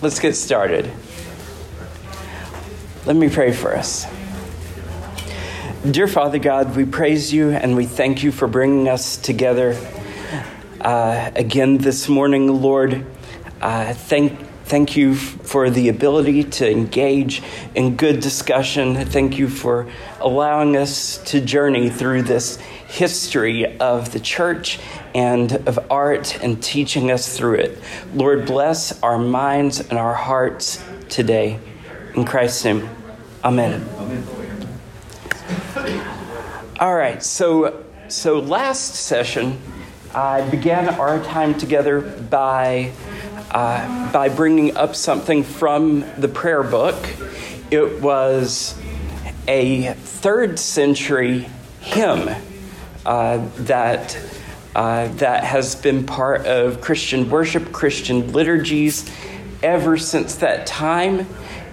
let's get started. Let me pray for us. Dear Father God, we praise you and we thank you for bringing us together uh, again this morning, Lord. Uh, thank, thank you for the ability to engage in good discussion. Thank you for allowing us to journey through this history of the church and of art and teaching us through it. Lord, bless our minds and our hearts today. In Christ's name, amen. All right, so so last session, I began our time together by uh, by bringing up something from the prayer book. It was a third century hymn that uh, that has been part of Christian worship, Christian liturgies ever since that time,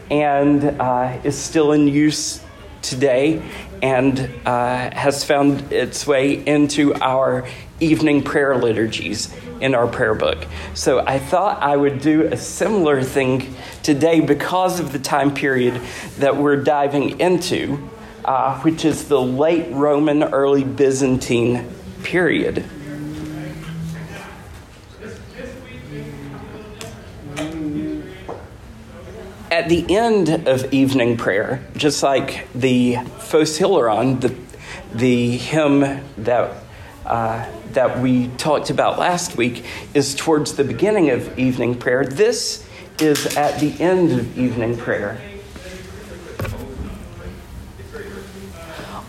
and uh, is still in use today and uh, has found its way into our evening prayer liturgies in our prayer book. So I thought I would do a similar thing today because of the time period that we're diving into, uh, which is the late Roman, early Byzantine period. At the end of evening prayer, just like the Hilaron, the, the hymn that uh, that we talked about last week is towards the beginning of evening prayer. This is at the end of evening prayer.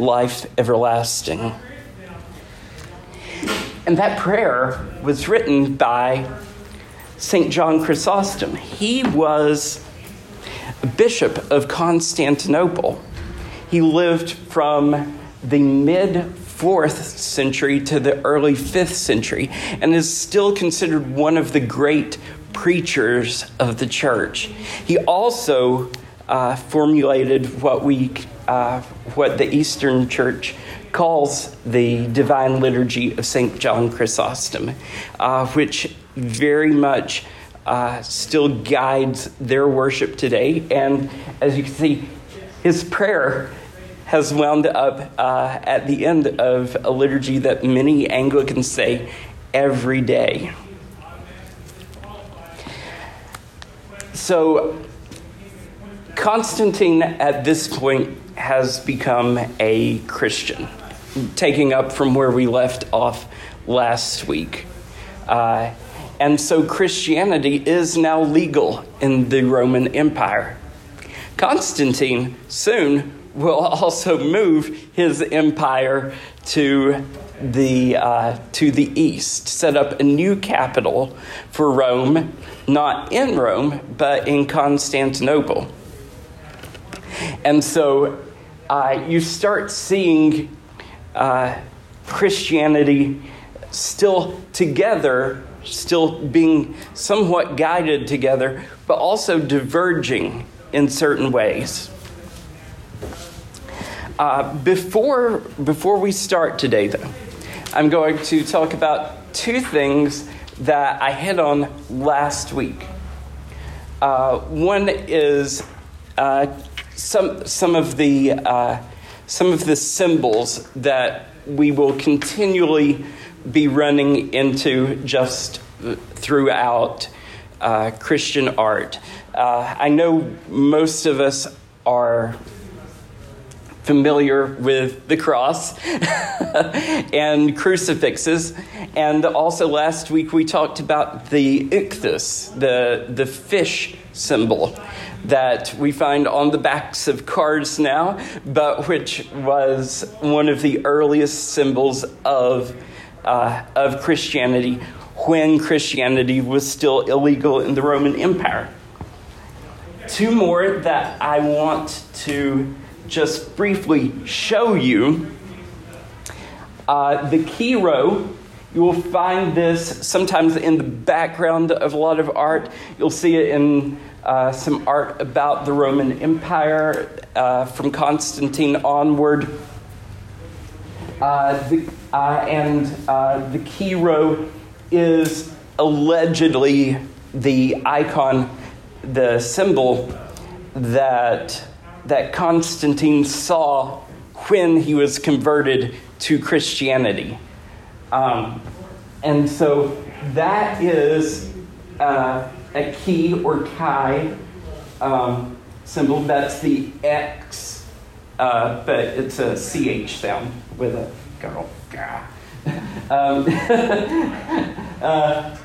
life everlasting. And that prayer was written by St. John Chrysostom. He was a bishop of Constantinople. He lived from the mid fourth century to the early fifth century and is still considered one of the great preachers of the church. He also uh, formulated what we uh, what the Eastern Church calls the Divine Liturgy of St. John Chrysostom, uh, which very much uh, still guides their worship today. And as you can see, his prayer has wound up uh, at the end of a liturgy that many Anglicans say every day. So, Constantine at this point has become a Christian, taking up from where we left off last week. Uh, and so Christianity is now legal in the Roman Empire. Constantine soon will also move his empire to the, uh, to the east, set up a new capital for Rome, not in Rome, but in Constantinople. And so uh, you start seeing uh, Christianity still together, still being somewhat guided together, but also diverging in certain ways. Uh, before, before we start today, though, I'm going to talk about two things that I hit on last week. Uh, one is uh, some, some, of the, uh, some of the symbols that we will continually be running into just throughout uh, Christian art. Uh, I know most of us are familiar with the cross and crucifixes. And also last week we talked about the ichthus, the, the fish symbol that we find on the backs of cars now, but which was one of the earliest symbols of, uh, of Christianity when Christianity was still illegal in the Roman Empire. two more that I want to just briefly show you. Uh, the Chi Rho, you will find this sometimes in the background of a lot of art. You'll see it in uh, some art about the Roman Empire uh, from Constantine onward. Uh, the, uh, and uh, the Chi Rho is allegedly the icon, the symbol that, that Constantine saw when he was converted to Christianity. Um, and so that is uh, a key or chi um, symbol. That's the X, uh, but it's a CH sound with a girl. um, uh,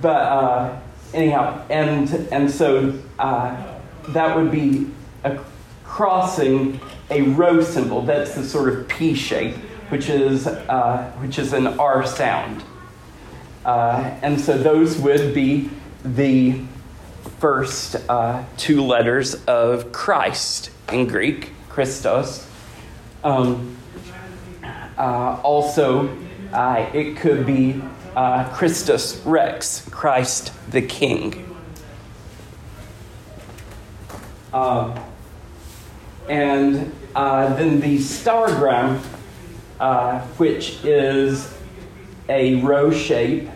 but uh, anyhow, and and so uh, that would be a crossing a rho symbol. That's the sort of P shape, which is uh, which is an R sound. Uh, and so those would be the first uh, two letters of Christ in Greek, Christos. Um, uh, also, it could be uh, Christus Rex, Christ the King. Uh, and uh, then the staurogram, uh, which is a rho shape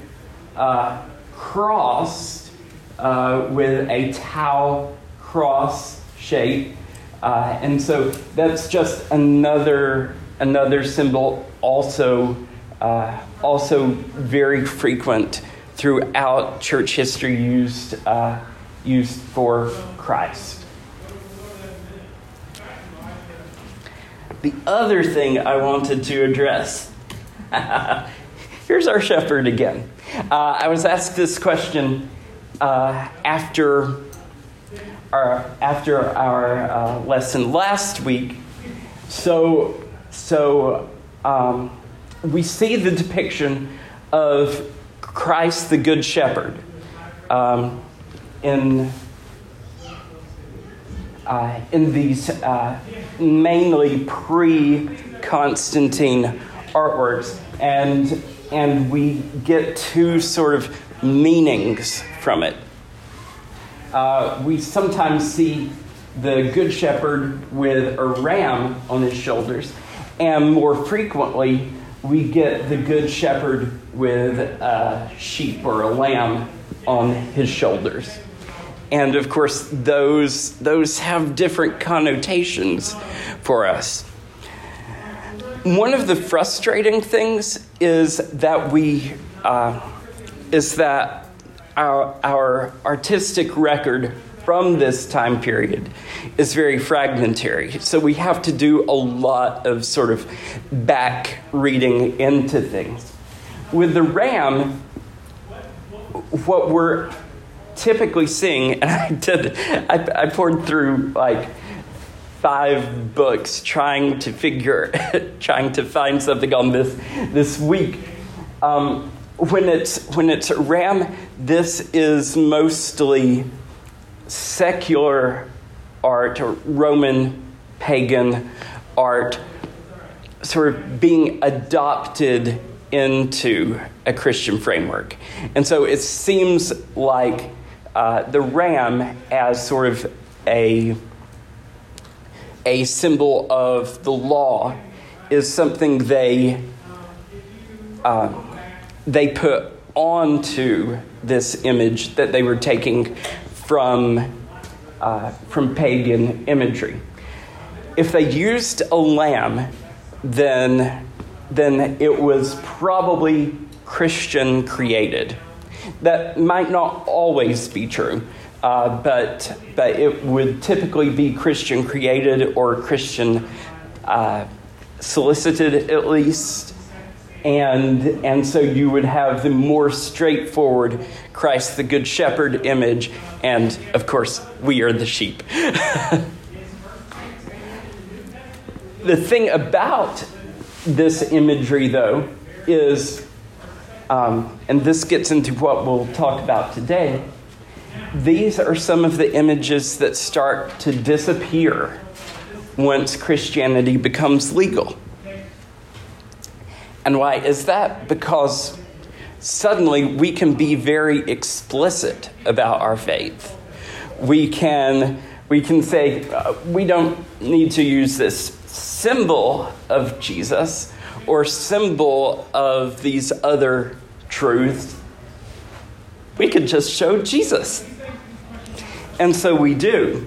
uh, crossed uh, with a tau cross shape. Uh, and so that's just another, another symbol, also, uh, also very frequent throughout church history, used, uh, used for Christ. The other thing I wanted to address here's our shepherd again. Uh, I was asked this question uh, after our, after our uh, lesson last week. So, so um, we see the depiction of Christ the Good Shepherd um, in uh, in these uh, mainly pre Constantine artworks, and, and we get two sort of meanings from it. Uh, we sometimes see the Good Shepherd with a ram on his shoulders, and more frequently, we get the Good Shepherd with a sheep or a lamb on his shoulders. And of course, those, those have different connotations for us. One of the frustrating things is that we, uh, is that our, our artistic record from this time period is very fragmentary. So we have to do a lot of sort of back reading into things. With the RAM, what we're typically sing, and I did, I, I poured through like five books trying to figure, trying to find something on this this week. Um, when it's when it's Ram, this is mostly secular art or Roman pagan art, sort of being adopted into a Christian framework, and so it seems like uh, the ram as sort of a, a symbol of the law is something they, uh, they put onto this image that they were taking from, uh, from pagan imagery. If they used a lamb, then, then it was probably Christian created. That might not always be true, uh, but, but it would typically be Christian created or Christian uh, solicited, at least. And, and so you would have the more straightforward Christ the Good Shepherd image, and of course, we are the sheep. the thing about this imagery, though, is um, and this gets into what we'll talk about today, these are some of the images that start to disappear once Christianity becomes legal. And why is that? Because suddenly we can be very explicit about our faith. We can, we can say, uh, we don't need to use this symbol of Jesus or symbol of these other truths. We could just show Jesus. And so we do.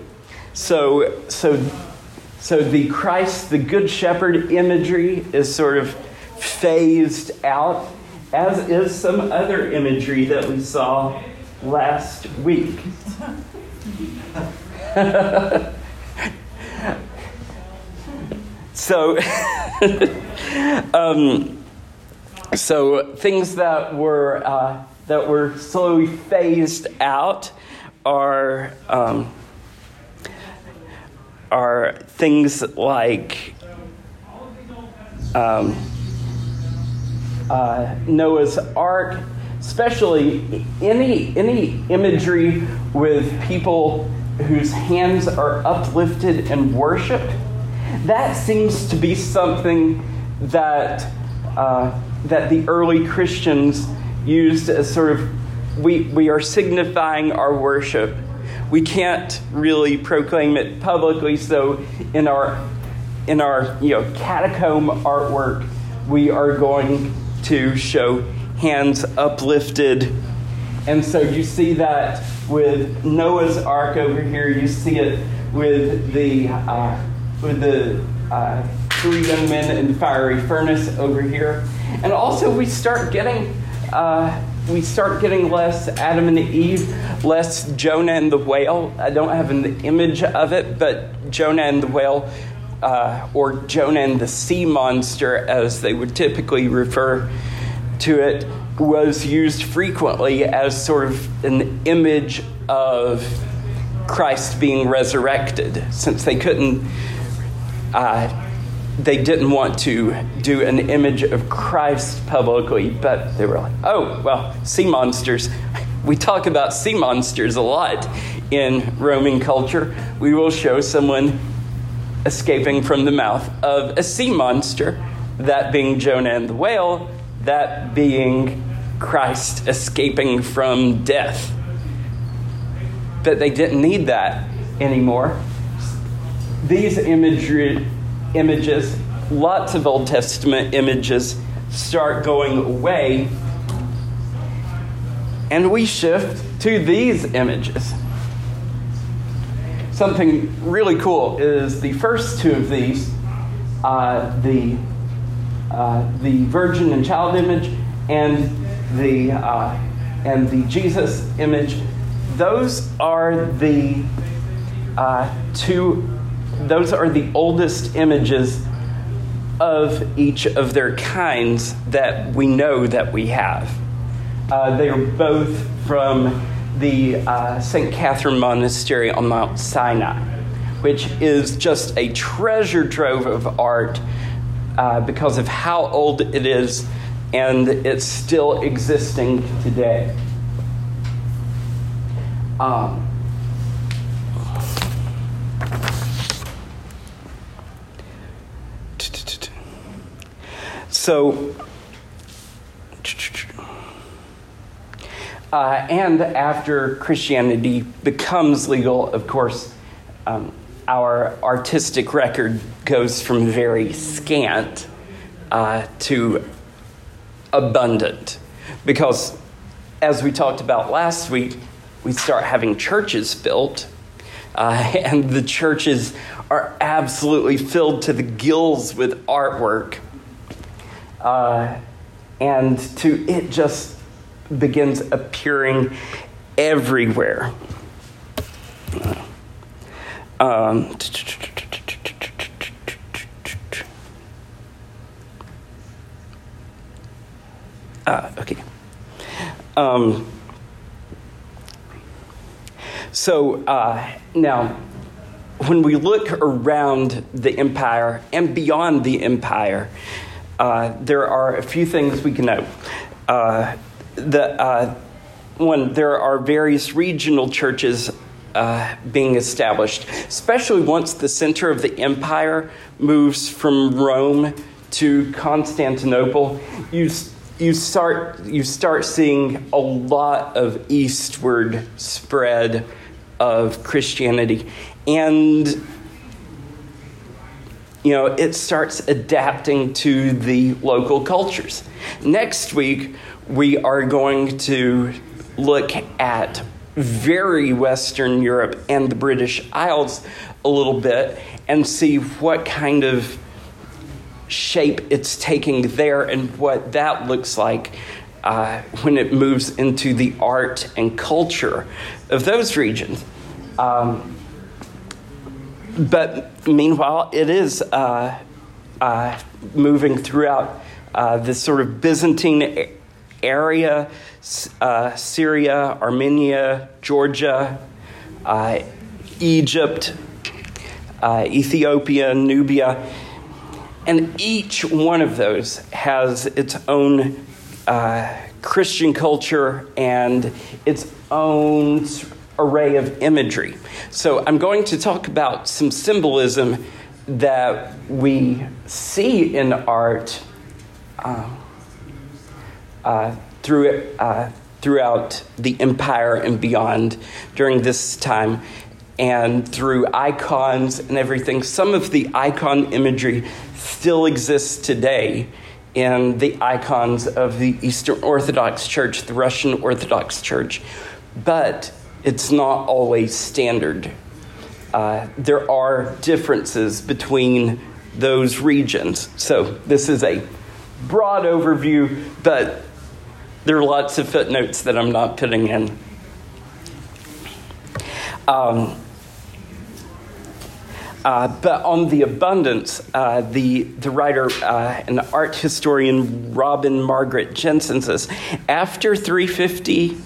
So, so, so the Christ, the Good Shepherd imagery is sort of phased out, as is some other imagery that we saw last week. so, um, so things that were uh, that were slowly phased out are um, are things like um, uh, Noah's Ark, especially any any imagery with people whose hands are uplifted in worship. That seems to be something that uh, that the early Christians used as sort of we, we are signifying our worship. We can't really proclaim it publicly, so in our in our you know catacomb artwork, we are going to show hands uplifted. And so you see that with Noah's Ark over here. You see it with the uh, with the uh, three young men in the fiery furnace over here. And also we start getting. Uh, we start getting less Adam and Eve, less Jonah and the whale. I don't have an image of it, but Jonah and the whale, uh, or Jonah and the sea monster, as they would typically refer to it, was used frequently as sort of an image of Christ being resurrected, since they couldn't. Uh, they didn't want to do an image of Christ publicly, but they were like, oh, well, sea monsters. We talk about sea monsters a lot in Roman culture. We will show someone escaping from the mouth of a sea monster, that being Jonah and the whale, that being Christ escaping from death. But they didn't need that anymore. These imagery images, lots of Old Testament images start going away, and we shift to these images. Something really cool is the first two of these, uh, the uh, the Virgin and Child image, and the uh, and the Jesus image. Those are the uh, two those are the oldest images of each of their kinds that we know that we have. Uh, they are both from the uh, St. Catherine Monastery on Mount Sinai, which is just a treasure trove of art uh, because of how old it is and it's still existing today. Um, So, uh, and after Christianity becomes legal, of course, um, our artistic record goes from very scant uh, to abundant. Because, as we talked about last week, we start having churches built, uh, and the churches are absolutely filled to the gills with artwork uh, and to it just begins appearing everywhere. Um, ah, okay. Um, so uh, now, when we look around the empire and beyond the empire, uh, there are a few things we can know. Uh, the, uh, one, there are various regional churches uh, being established, especially once the center of the empire moves from Rome to Constantinople. You, you, start, you start seeing a lot of eastward spread of Christianity. And you know, it starts adapting to the local cultures. Next week, we are going to look at very Western Europe and the British Isles a little bit and see what kind of shape it's taking there and what that looks like uh, when it moves into the art and culture of those regions. Um, but meanwhile, it is uh, uh, moving throughout uh, this sort of Byzantine area uh, Syria, Armenia, Georgia, uh, Egypt, uh, Ethiopia, Nubia. And each one of those has its own Christian culture and its own array of imagery. So I'm going to talk about some symbolism that we see in art. Um, uh, through uh, throughout the empire and beyond during this time, and through icons and everything. Some of the icon imagery still exists today in the icons of the Eastern Orthodox Church, the Russian Orthodox Church, but it's not always standard. Uh, there are differences between those regions. So, this is a broad overview, but there are lots of footnotes that I'm not putting in. Um, uh, but on the abundance, uh, the, the writer uh, and art historian Robin Margaret Jensen says after 350,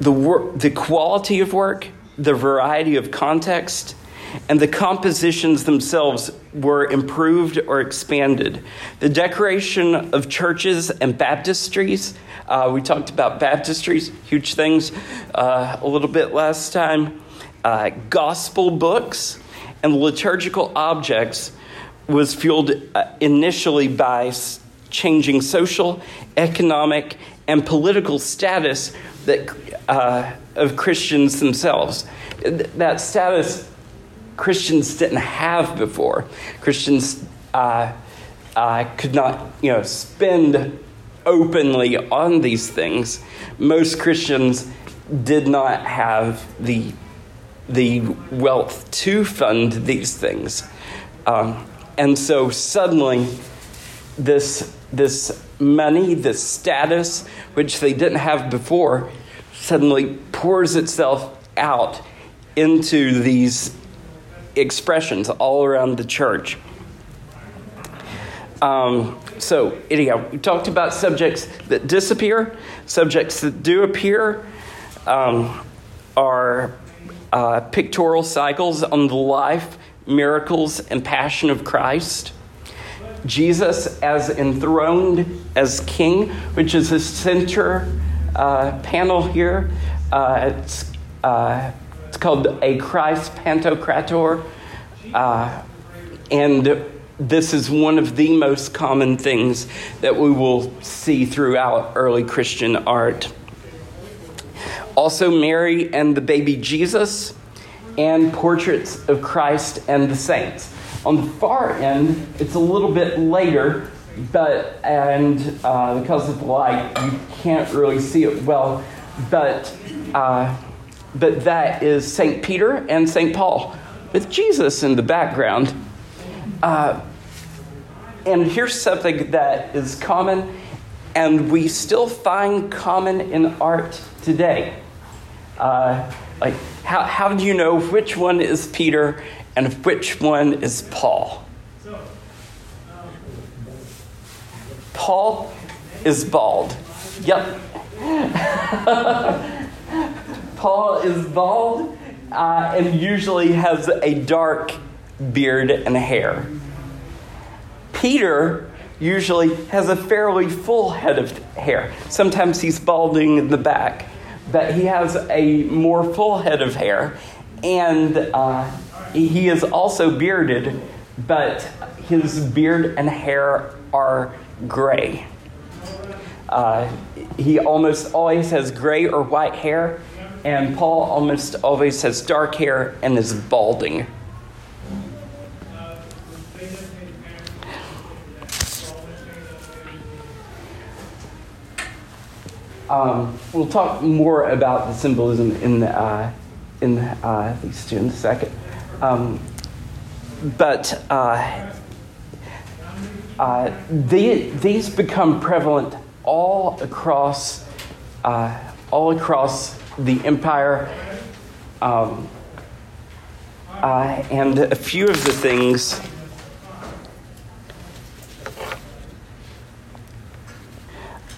the, wor- the quality of work, the variety of context, and the compositions themselves were improved or expanded. The decoration of churches and baptistries, uh, we talked about baptistries, huge things, uh, a little bit last time. Uh, gospel books and liturgical objects was fueled uh, initially by changing social, economic, and political status that, uh, of Christians themselves. That status Christians didn't have before. Christians uh, uh, could not, you know, spend openly on these things. Most Christians did not have the the wealth to fund these things, um, and so suddenly, this this money, this status, which they didn't have before, suddenly pours itself out into these expressions all around the church. Um, so, anyhow, we talked about subjects that disappear, subjects that do appear um, are uh, pictorial cycles on the life, miracles, and passion of Christ. Jesus as enthroned as king, which is the center uh, panel here. Uh, it's uh, it's called a Christ Pantocrator. Uh, and this is one of the most common things that we will see throughout early Christian art. Also, Mary and the baby Jesus, and portraits of Christ and the saints. On the far end, it's a little bit later, but and uh, because of the light, you can't really see it well. But uh, but that is St. Peter and St. Paul with Jesus in the background. Uh, and here's something that is common and we still find common in art today. Uh, like, how, how do you know which one is Peter and which one is Paul? Paul is bald. Yep. Paul is bald uh, and usually has a dark beard and hair. Peter usually has a fairly full head of hair. Sometimes he's balding in the back. but he has a more full head of hair, and uh, he is also bearded, but his beard and hair are gray. Uh, he almost always has gray or white hair, and Paul almost always has dark hair and is balding. Um, we'll talk more about the symbolism in the, uh, in uh, these two in a second. Um, but uh, uh, they, these become prevalent all across uh, all across the empire. Um, uh, and a few of the things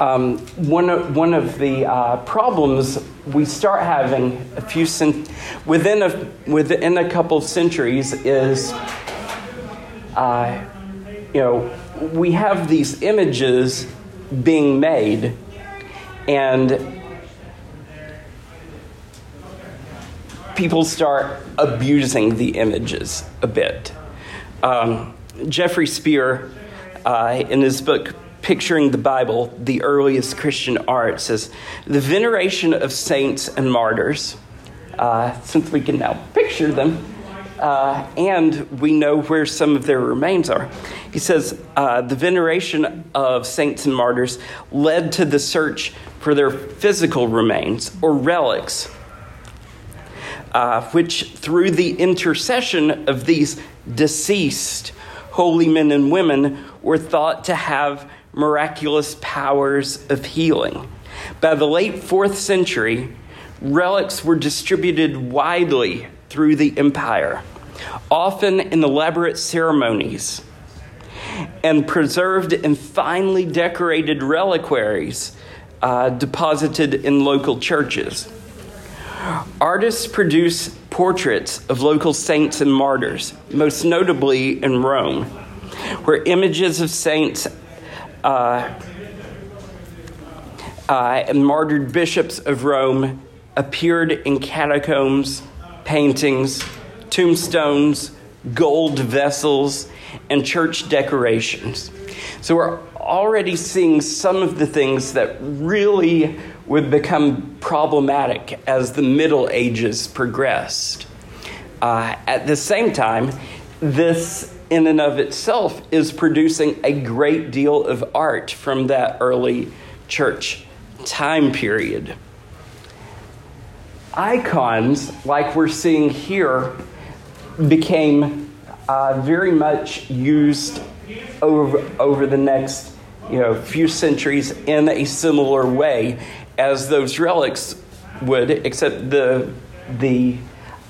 um, one, of, one of the uh, problems we start having a few cent- within a within a couple of centuries is uh, you know we have these images being made and people start abusing the images a bit. Um, jeffrey spier uh, in his book picturing the Bible, the earliest Christian art, says the veneration of saints and martyrs, uh, since we can now picture them, uh, and we know where some of their remains are. He says uh, the veneration of saints and martyrs led to the search for their physical remains or relics, uh, which through the intercession of these deceased holy men and women were thought to have miraculous powers of healing. By the late fourth century, relics were distributed widely through the empire, often in elaborate ceremonies, and preserved in finely decorated reliquaries uh, deposited in local churches. Artists produce portraits of local saints and martyrs, most notably in Rome, where images of saints uh, uh, and martyred bishops of Rome appeared in catacombs, paintings, tombstones, gold vessels, and church decorations. So we're already seeing some of the things that really would become problematic as the Middle Ages progressed. Uh, at the same time, this in and of itself is producing a great deal of art from that early church time period. Icons, like we're seeing here, became uh, very much used over, over the next you know, few centuries in a similar way as those relics would, except the, the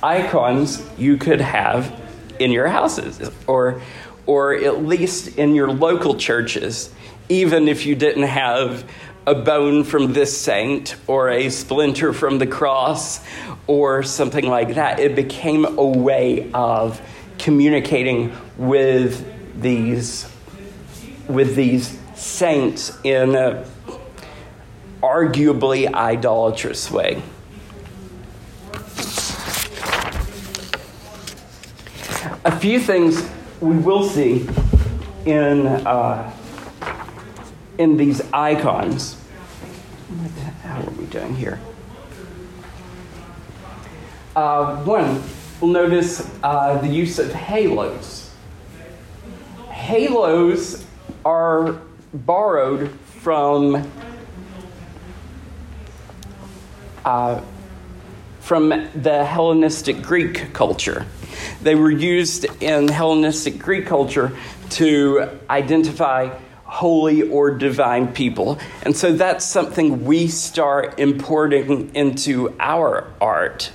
icons you could have in your houses or or at least in your local churches even if you didn't have a bone from this saint or a splinter from the cross or something like that. It became a way of communicating with these with these saints in a arguably idolatrous way. A few things we will see in, uh, in these icons. How are we doing here? Uh, one, we'll notice uh, the use of halos. Halos are borrowed from uh, from the Hellenistic Greek culture. They were used in Hellenistic Greek culture to identify holy or divine people. And so that's something we start importing into our art.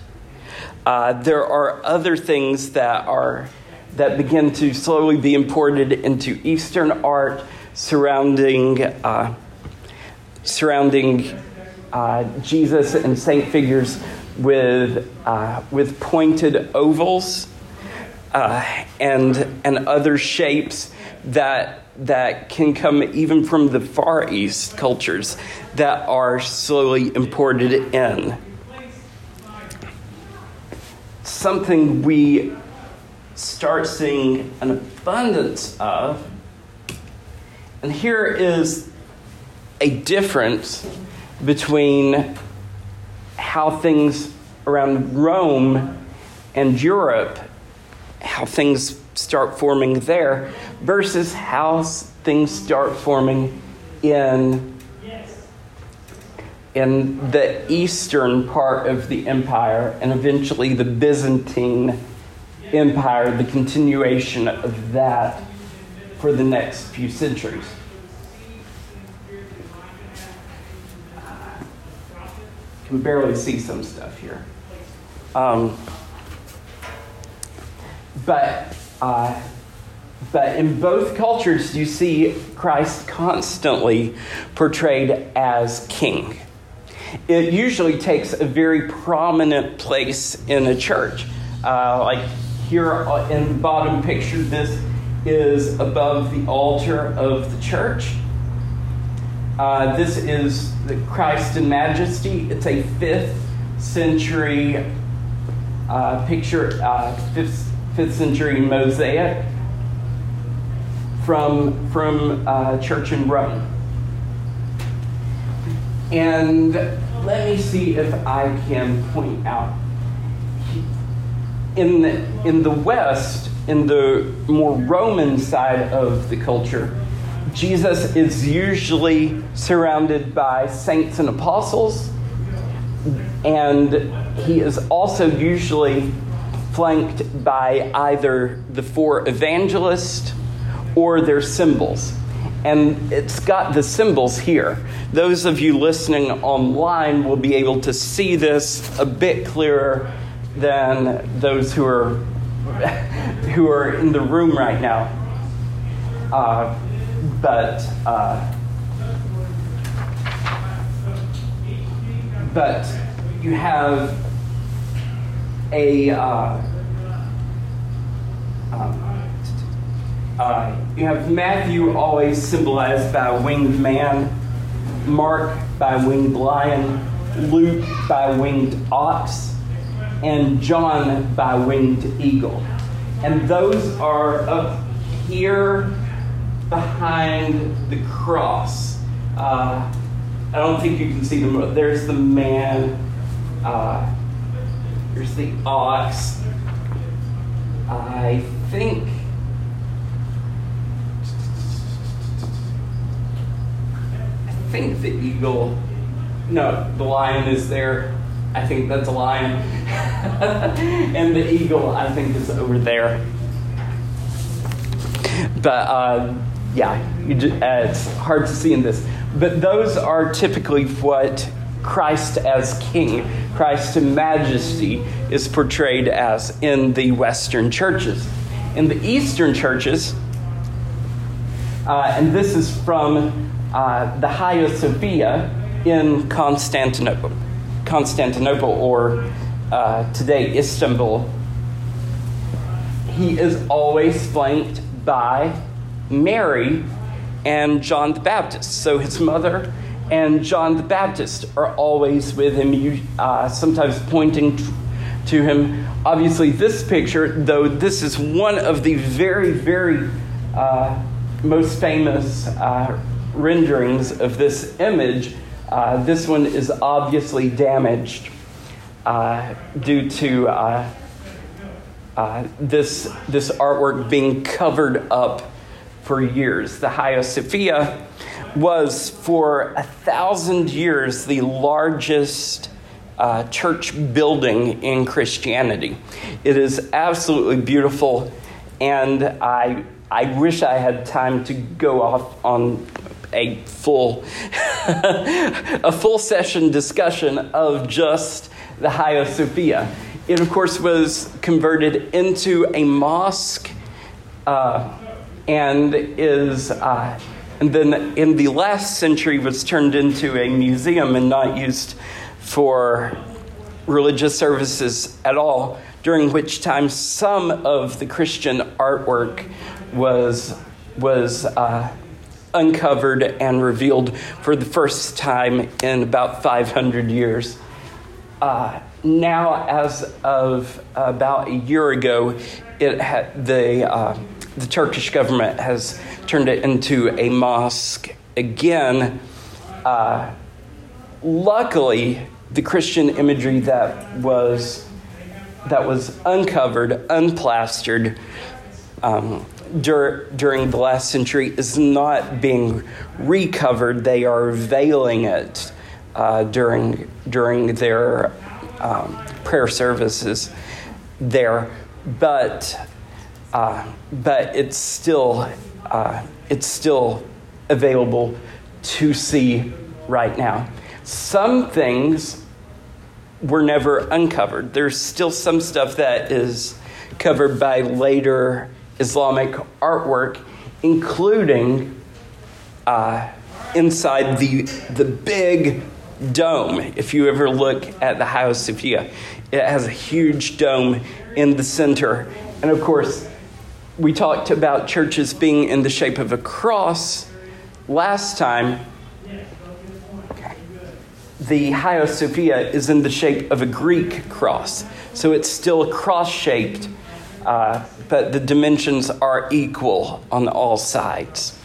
Uh, there are other things that are that begin to slowly be imported into Eastern art surrounding uh, surrounding uh, Jesus and saint figures with uh, with pointed ovals uh, and, and other shapes that that can come even from the Far East cultures that are slowly imported in. Something we start seeing an abundance of. And here is a difference between how things around Rome and Europe, how things start forming there, versus how things start forming in, in the eastern part of the empire and eventually the Byzantine Empire, the continuation of that for the next few centuries. can barely see some stuff here. Um, but, uh, but in both cultures, you see Christ constantly portrayed as king. It usually takes a very prominent place in a church. Uh, like here in the bottom picture, this is above the altar of the church. Uh, this is the Christ in Majesty. It's a fifth century uh, picture, uh, fifth, fifth century mosaic from, from uh, church in Rome. And let me see if I can point out. In the, in the West, in the more Roman side of the culture, Jesus is usually surrounded by saints and apostles, and he is also usually flanked by either the four evangelists or their symbols. And it's got the symbols here. Those of you listening online will be able to see this a bit clearer than those who are who are in the room right now. Uh, but uh, but you have a uh, um, uh, you have Matthew always symbolized by a winged man, Mark by winged lion, Luke by winged ox, and John by winged eagle. And those are up here behind the cross. Uh, I don't think you can see them. There's the man. Uh, there's the ox. I think. I think the eagle. No, the lion is there. I think that's a lion. and the eagle, I think, is over there. But uh, yeah, just, uh, it's hard to see in this. But those are typically what Christ as king, Christ in majesty, is portrayed as in the Western churches. In the Eastern churches, uh, and this is from uh, the Hagia Sophia in Constantinople, Constantinople or uh, today Istanbul. He is always flanked by Mary and John the Baptist. So his mother and John the Baptist are always with him, uh, sometimes pointing to him. Obviously, this picture, though this is one of the very, very uh, most famous uh, renderings of this image, uh, this one is obviously damaged uh, due to uh, this, this artwork being covered up for years. The Hagia Sophia was for a thousand years the largest uh, church building in Christianity. It is absolutely beautiful, and I, I wish I had time to go off on a full a full session discussion of just the Hagia Sophia. It, of course, was converted into a mosque. Uh, and is uh, and then in the last century was turned into a museum and not used for religious services at all during which time some of the christian artwork was was uh, uncovered and revealed for the first time in about 500 years. Uh, now, as of about a year ago, it had, the, uh, the Turkish government has turned it into a mosque again. Uh, luckily, the Christian imagery that was that was uncovered, unplastered um, dur- during the last century is not being recovered. They are veiling it uh, during during their um, prayer services there, but uh, but it's still uh, it's still available to see right now. Some things were never uncovered. There's still some stuff that is covered by later Islamic artwork, including uh, inside the the big dome. If you ever look at the Hagia Sophia, it has a huge dome in the center, and of course, we talked about churches being in the shape of a cross last time the Hagia Sophia is in the shape of a Greek cross. So it's still cross shaped, uh, but the dimensions are equal on all sides.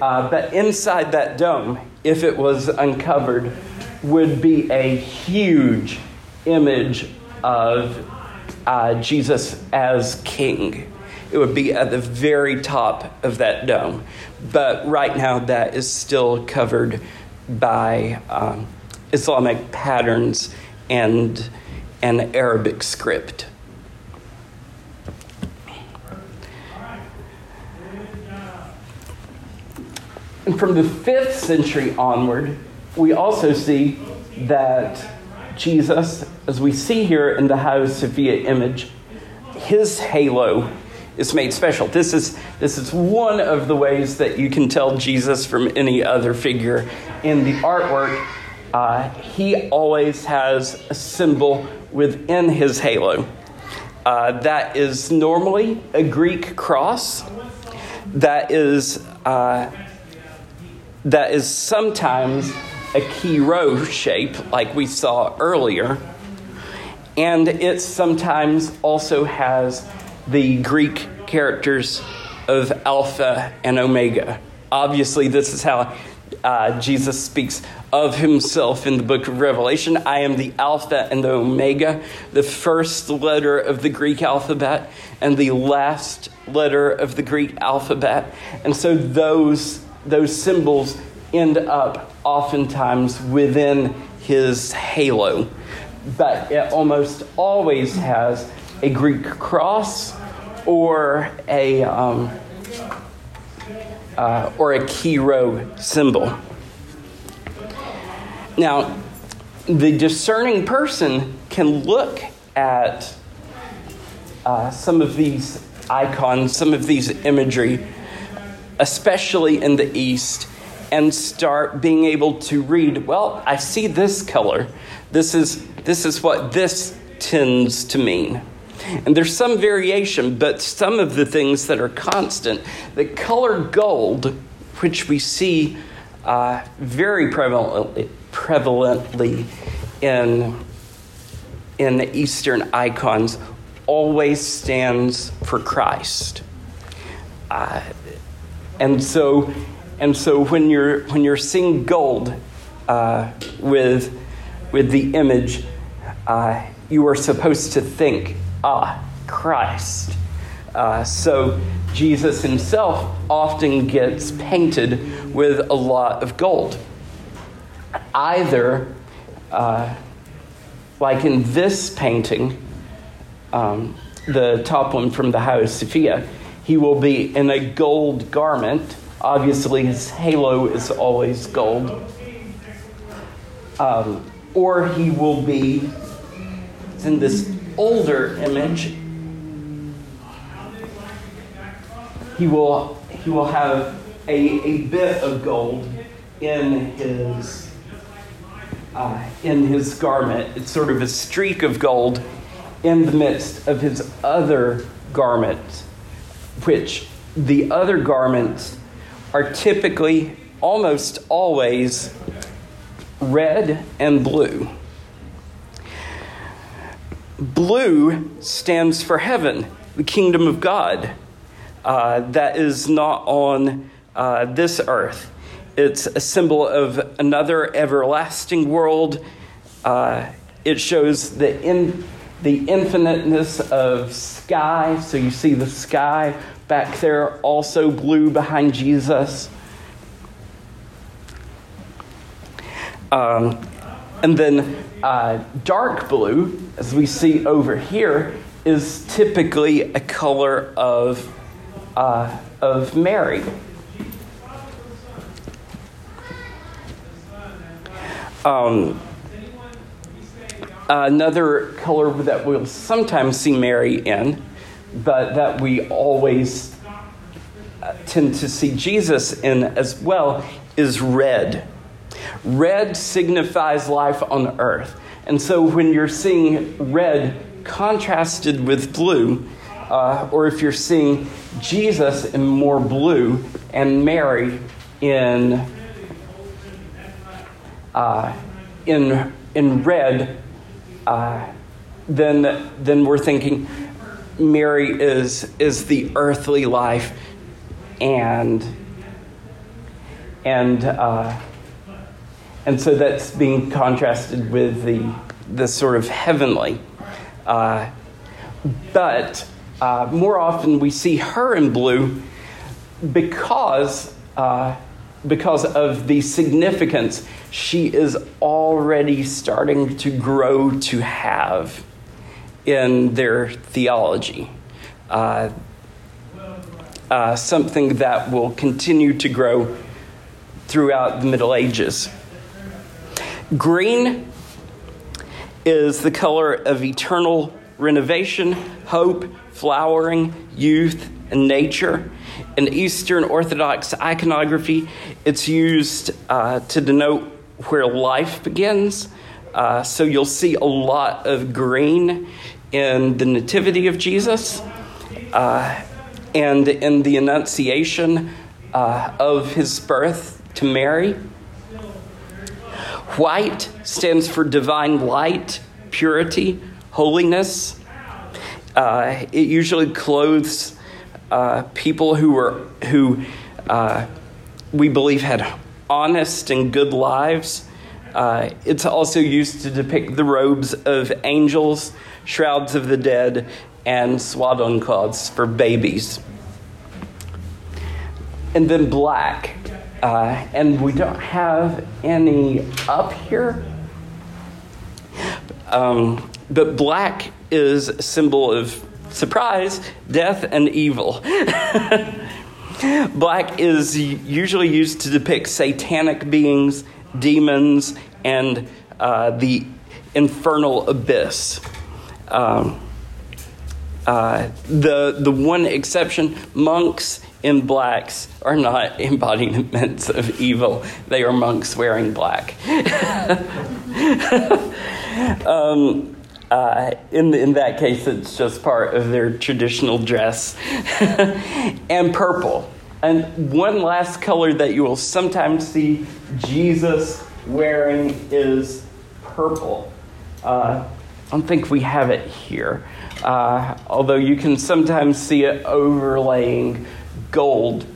Uh, but inside that dome, if it was uncovered, would be a huge image of uh, Jesus as king. It would be at the very top of that dome. But right now, that is still covered by um, Islamic patterns and an Arabic script. And from the fifth century onward, we also see that Jesus, as we see here in the Hagia Sophia image, his halo is made special. This is, this is one of the ways that you can tell Jesus from any other figure in the artwork. Uh, he always has a symbol within his halo. Uh, that is normally a Greek cross. That is uh, that is sometimes a Chi Rho shape, like we saw earlier, and it sometimes also has the Greek characters of Alpha and Omega. Obviously, this is how uh, Jesus speaks of himself in the book of Revelation. I am the Alpha and the Omega, the first letter of the Greek alphabet and the last letter of the Greek alphabet. And so those, those symbols end up oftentimes within his halo. But it almost always has a Greek cross or a, um, uh, or a chi symbol. Now, the discerning person can look at uh, some of these icons, some of these imagery, especially in the East, and start being able to read, well, I see this color. This is, this is what this tends to mean. And there's some variation, but some of the things that are constant, the color gold, which we see uh, very prevalently, prevalently in, in the Eastern icons, always stands for Christ. Uh, and so, and so when you're when you're seeing gold uh, with with the image, uh, you are supposed to think ah, Christ. Uh, so Jesus himself often gets painted with a lot of gold. Either, uh, like in this painting, um, the top one from the Hagia Sophia, he will be in a gold garment. Obviously, his halo is always gold. Um, or he will be in this older image, he will, he will have a, a bit of gold in his, uh, in his garment. It's sort of a streak of gold in the midst of his other garment, which the other garments are typically, almost always, red and blue. Blue stands for heaven, the kingdom of God. Uh, that is not on uh, this earth. It's a symbol of another everlasting world. Uh, it shows the, in, the infiniteness of sky. So you see the sky back there, also blue behind Jesus. Um, and then uh, dark blue, as we see over here, is typically a color of, uh, of Mary. Um, another color that we'll sometimes see Mary in, but that we always uh, tend to see Jesus in as well, is red. Red signifies life on earth. And so when you're seeing red contrasted with blue, uh, or if you're seeing Jesus in more blue and Mary in, uh, in, in red, uh, then, then we're thinking Mary is, is the earthly life and, and, uh, and so that's being contrasted with the, the sort of heavenly. Uh, but uh, more often we see her in blue because, uh, because of the significance she is already starting to grow to have in their theology. Uh, uh, something that will continue to grow throughout the Middle Ages. Green is the color of eternal renovation, hope, flowering, youth, and nature. In Eastern Orthodox iconography, it's used uh, to denote where life begins. Uh, so you'll see a lot of green in the Nativity of Jesus uh, and in the Annunciation uh, of his birth to Mary. White stands for divine light, purity, holiness. Uh, it usually clothes uh, people who were who uh, we believe had honest and good lives. Uh, it's also used to depict the robes of angels, shrouds of the dead, and swaddling cloths for babies. And then black uh, and we don't have any up here. Um, but black is a symbol of surprise, death, and evil. black is usually used to depict satanic beings, demons, and uh, the infernal abyss. Um, uh, the the one exception, monks in blacks are not embodiments of evil. They are monks wearing black. um, uh, in, in that case, it's just part of their traditional dress. and purple. And one last color that you will sometimes see Jesus wearing is purple. Uh, I don't think we have it here, uh, although you can sometimes see it overlaying gold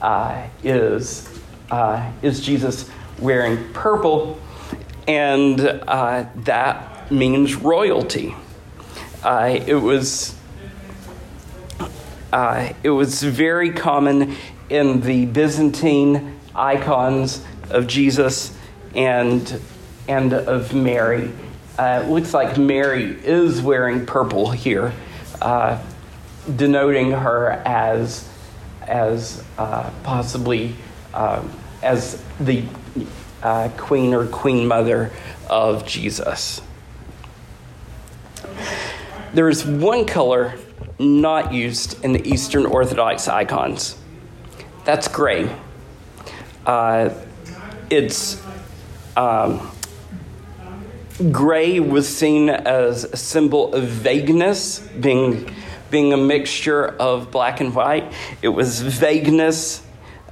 uh, is, uh, is Jesus wearing purple, and uh, that means royalty. Uh, it was uh, it was very common in the Byzantine icons of Jesus and and of Mary. Uh, it looks like Mary is wearing purple here, denoting her as as uh, possibly um, as the uh, queen or queen mother of Jesus. There is one color not used in the Eastern Orthodox icons. That's gray. Uh, it's um, gray was seen as a symbol of vagueness, being being a mixture of black and white. It was vagueness,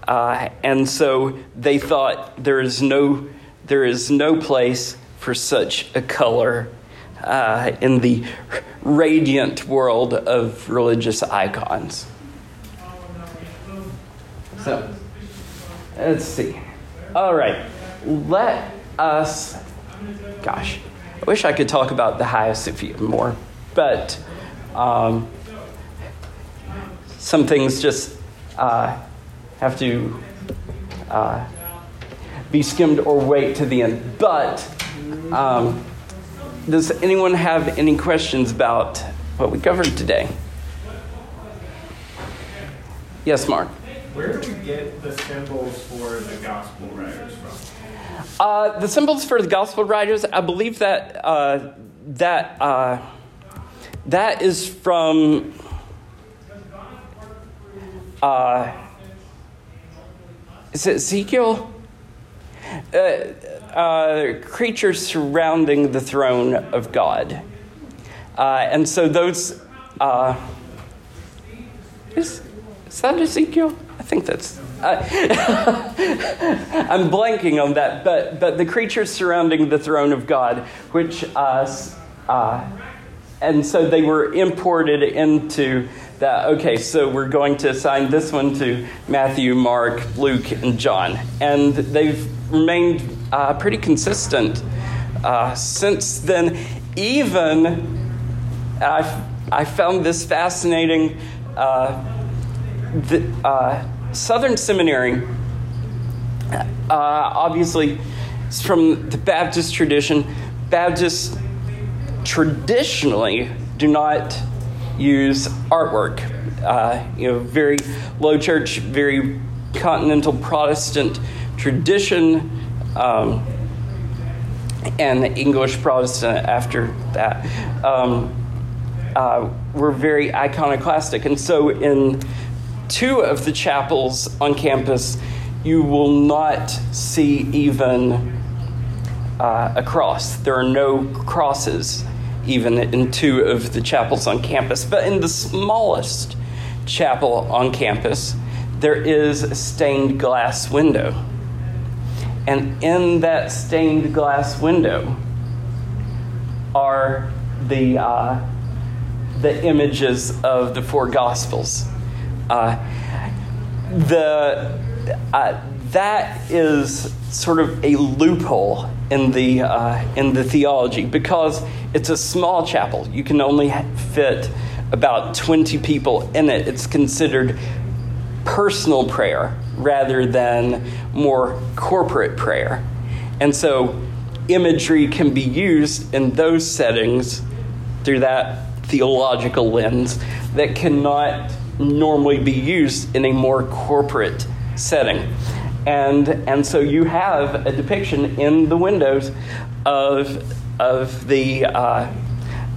uh, and so they thought there is no there is no place for such a color uh, in the radiant world of religious icons. So, let's see. All right, let us. Gosh, I wish I could talk about the Hagia Sophia more, but um, some things just uh, have to uh, be skimmed or wait to the end. But um, does anyone have any questions about what we covered today? Yes, Mark. Where do we get the symbols for the gospel writers from? Uh, the symbols for the gospel writers, I believe that uh, that uh, that is from. Uh, is Ezekiel? Uh, uh, creatures surrounding the throne of God. Uh, and so those. Uh, is, is that Ezekiel? I think that's. Uh, I'm blanking on that, but, but the creatures surrounding the throne of God, which. And so they were imported into that. Okay, so we're going to assign this one to Matthew, Mark, Luke, and John. And they've remained uh, pretty consistent uh, since then. Even I, I found this fascinating. Uh, the, uh, Southern Seminary, uh, obviously, from the Baptist tradition. Baptists traditionally do not use artwork. Uh, you know, very low church, very continental Protestant tradition, um, and English Protestant after that. Um, uh, were very iconoclastic. And so, in two of the chapels on campus, you will not see even uh, a cross. There are no crosses even in two of the chapels on campus. But in the smallest chapel on campus, there is a stained glass window. And in that stained glass window are the, uh, the images of the four Gospels. Uh, the, uh, that is sort of a loophole in the, uh, in the theology because it's a small chapel. You can only fit about 20 people in it. It's considered personal prayer rather than more corporate prayer. And so imagery can be used in those settings through that theological lens that cannot normally be used in a more corporate setting. And, and so you have a depiction in the windows of, of, the, uh,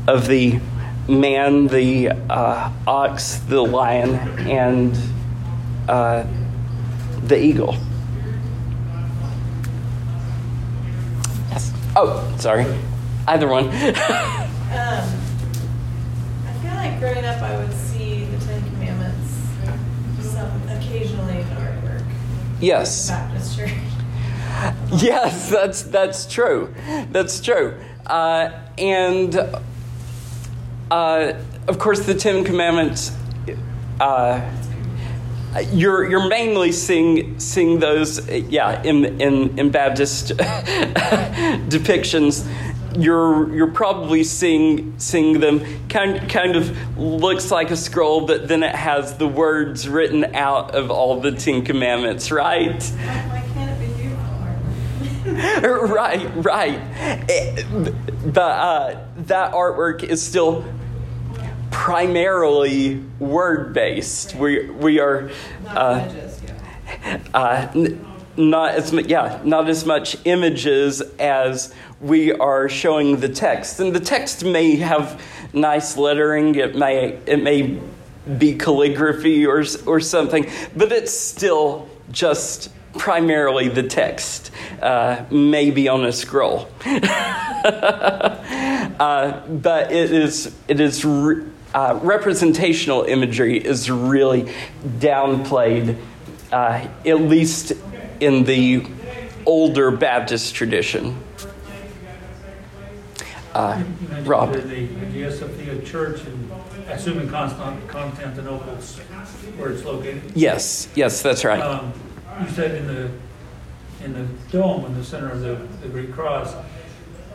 of the man, the uh, ox, the lion, and uh, the eagle. Yes. Oh, sorry. Either one. um, I feel like growing up, I would see the Ten Commandments some occasionally in artwork. Yes. Baptist church. yes, that's that's true. That's true. Uh, and uh, of course, the Ten Commandments. Uh, you're you're mainly seeing seeing those, yeah, in in in Baptist depictions. You're you're probably seeing seeing them kind kind of looks like a scroll, but then it has the words written out of all the Ten Commandments, right? Why can't it be beautiful? right, right. But uh, that artwork is still primarily word based. We we are uh, uh, not as mu- yeah not as much images as we are showing the text, and the text may have nice lettering. It may it may be calligraphy or or something, but it's still just primarily the text, uh, maybe on a scroll. uh, but it is it is re- uh, representational imagery is really downplayed, uh, at least in the older Baptist tradition. Uh, Rob. The the Sophia Church, and I assume in Constant- Constantinople, where it's located. Yes, yes, that's right. Um, You said in the, in the dome, in the center of the, the Greek cross,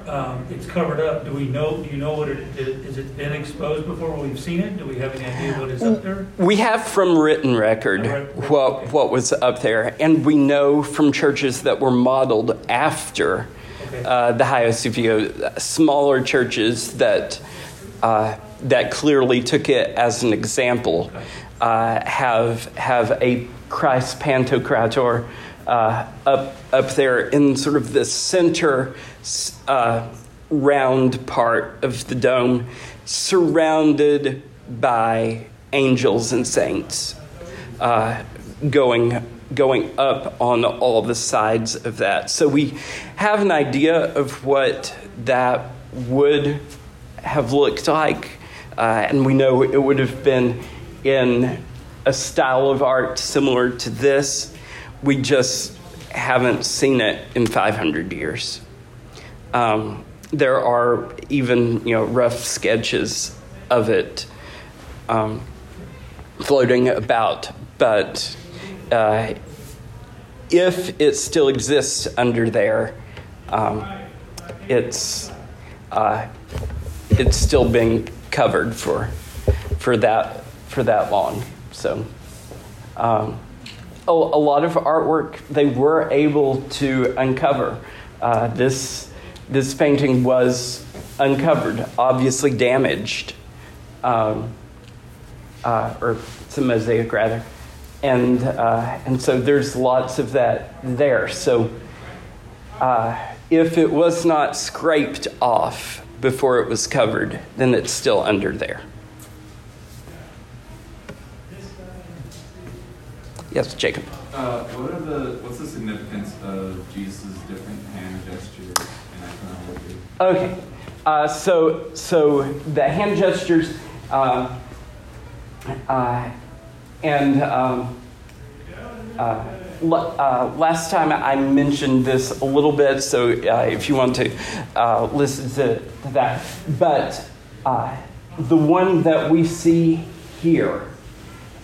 um, it's covered up. Do we know, do you know what it, is has it been exposed before we've seen it? Do we have any idea what is up there? We have from written record Right. what what was up there, and we know from churches that were modeled after Okay. uh, the Sophia, smaller churches that uh, that clearly took it as an example, uh, have have a Christ Pantocrator uh, up up there in sort of the center uh, round part of the dome, surrounded by angels and saints, uh, going going up on all the sides of that. So we have an idea of what that would have looked like, uh, and we know it would have been in a style of art similar to this. We just haven't seen it in 500 years. Um, there are even you know rough sketches of it um, floating about, but uh, if it still exists under there, um, it's uh, it's still being covered for for that for that long. So. Um, a, a lot of artwork they were able to uncover. Uh, this this painting was uncovered, obviously damaged, um, uh, or it's a mosaic rather, and uh, and so there's lots of that there. So uh, if it was not scraped off before it was covered, then it's still under there. Yes, Jacob. Uh, what are the what's the significance of Jesus' different hand gestures and iconography? Okay, uh, so so the hand gestures, um, uh, and um, uh, uh, last time I mentioned this a little bit. So uh, if you want to uh, listen to, to that, but uh, the one that we see here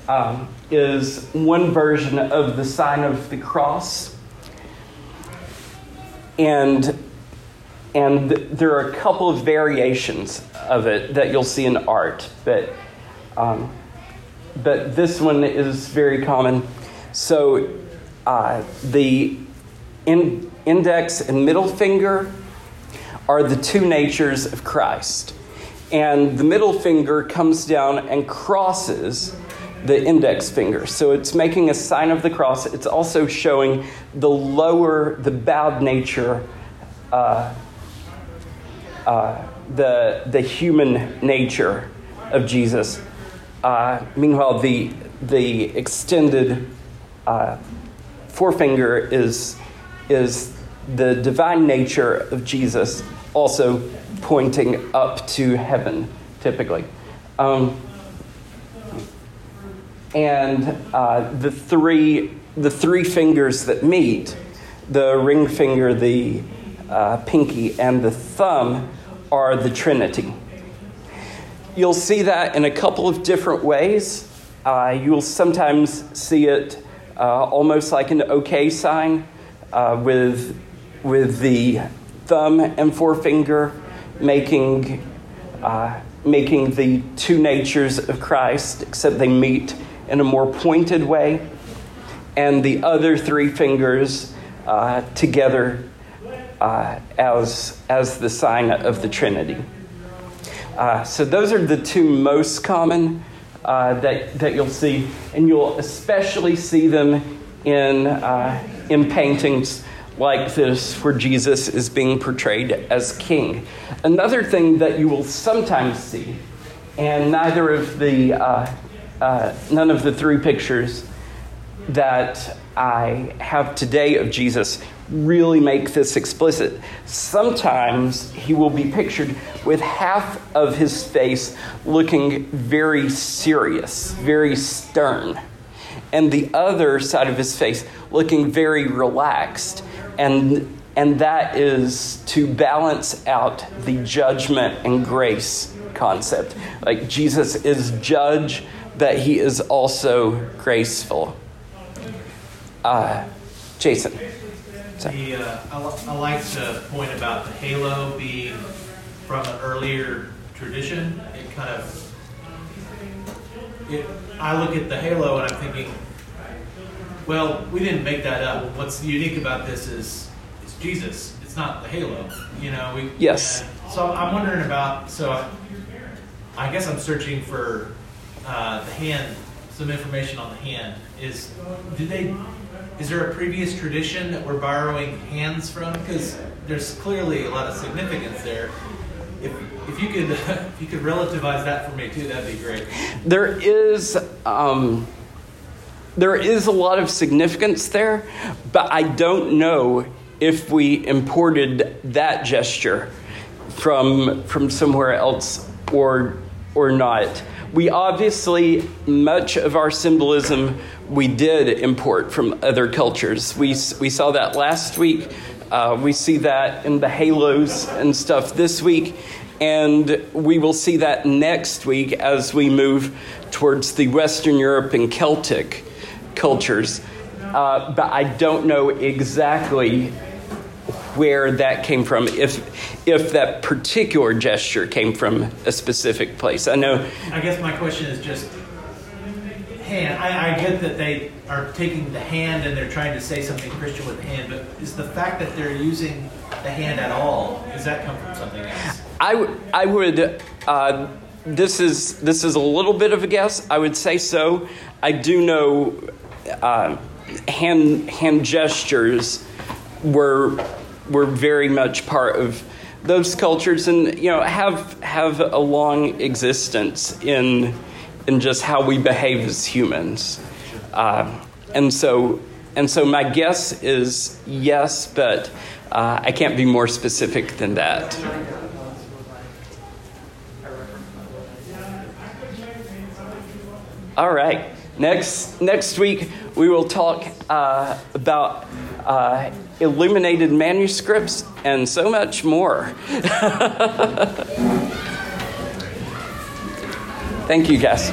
um, is one version of the sign of the cross, and and there are a couple of variations of it that you'll see in art, but um, but this one is very common. So uh, the in, index and middle finger are the two natures of Christ, and the middle finger comes down and crosses the index finger. So it's making a sign of the cross. It's also showing the lower, the bowed nature. Uh, uh, the, the human nature of Jesus. Uh, meanwhile, the, the extended uh, forefinger is, is the divine nature of Jesus, also pointing up to heaven, typically. Um, and uh, the three the three fingers that meet, the ring finger, the uh, pinky, and the thumb, are the Trinity. You'll see that in a couple of different ways. Uh, you'll sometimes see it uh, almost like an OK sign uh, with, with the thumb and forefinger making, uh, making the two natures of Christ, except they meet in a more pointed way. And the other three fingers uh, together uh, as, as the sign of the Trinity. Uh, so those are the two most common uh, that, that you'll see, and you'll especially see them in, uh, in paintings like this where Jesus is being portrayed as king. Another thing that you will sometimes see, and neither of the, uh, uh, none of the three pictures that I have today of Jesus really make this explicit. Sometimes he will be pictured with half of his face looking very serious, very stern, and the other side of his face looking very relaxed. And, and that is to balance out the judgment and grace concept. Like Jesus is judge, but he is also graceful. Uh, Jason. The, uh, I, I like the point about the halo being from an earlier tradition. It kind of, it, I look at the halo and I'm thinking, well, we didn't make that up. What's unique about this is it's Jesus. It's not the halo. You know, we. Yes. so I'm wondering about. So I, I guess I'm searching for uh, the hand, some information on the hand. Is do they? Is there a previous tradition that we're borrowing hands from? Because there's clearly a lot of significance there. If, if you could if you could relativize that for me too, that'd be great. There is um, there is a lot of significance there, but I don't know if we imported that gesture from from somewhere else or or not. We obviously much of our symbolism we did import from other cultures. We we saw that last week. Uh, we see that in the halos and stuff this week, and we will see that next week as we move towards the Western Europe and Celtic cultures. Uh, but I don't know exactly where that came from, if, if that particular gesture came from a specific place. I know, I guess my question is just hand. I, I get that they are taking the hand and they're trying to say something Christian with the hand, but is the fact that they're using the hand at all does that come from something else? I, w- I would, uh, this, is, this is a little bit of a guess. I would say so. I do know uh, hand, hand gestures were, were very much part of those cultures and you know have have a long existence in in just how we behave as humans uh, and so and so my guess is yes but uh, I can't be more specific than that. All right. Next next week we will talk uh, about uh, illuminated manuscripts and so much more. Thank you, guys.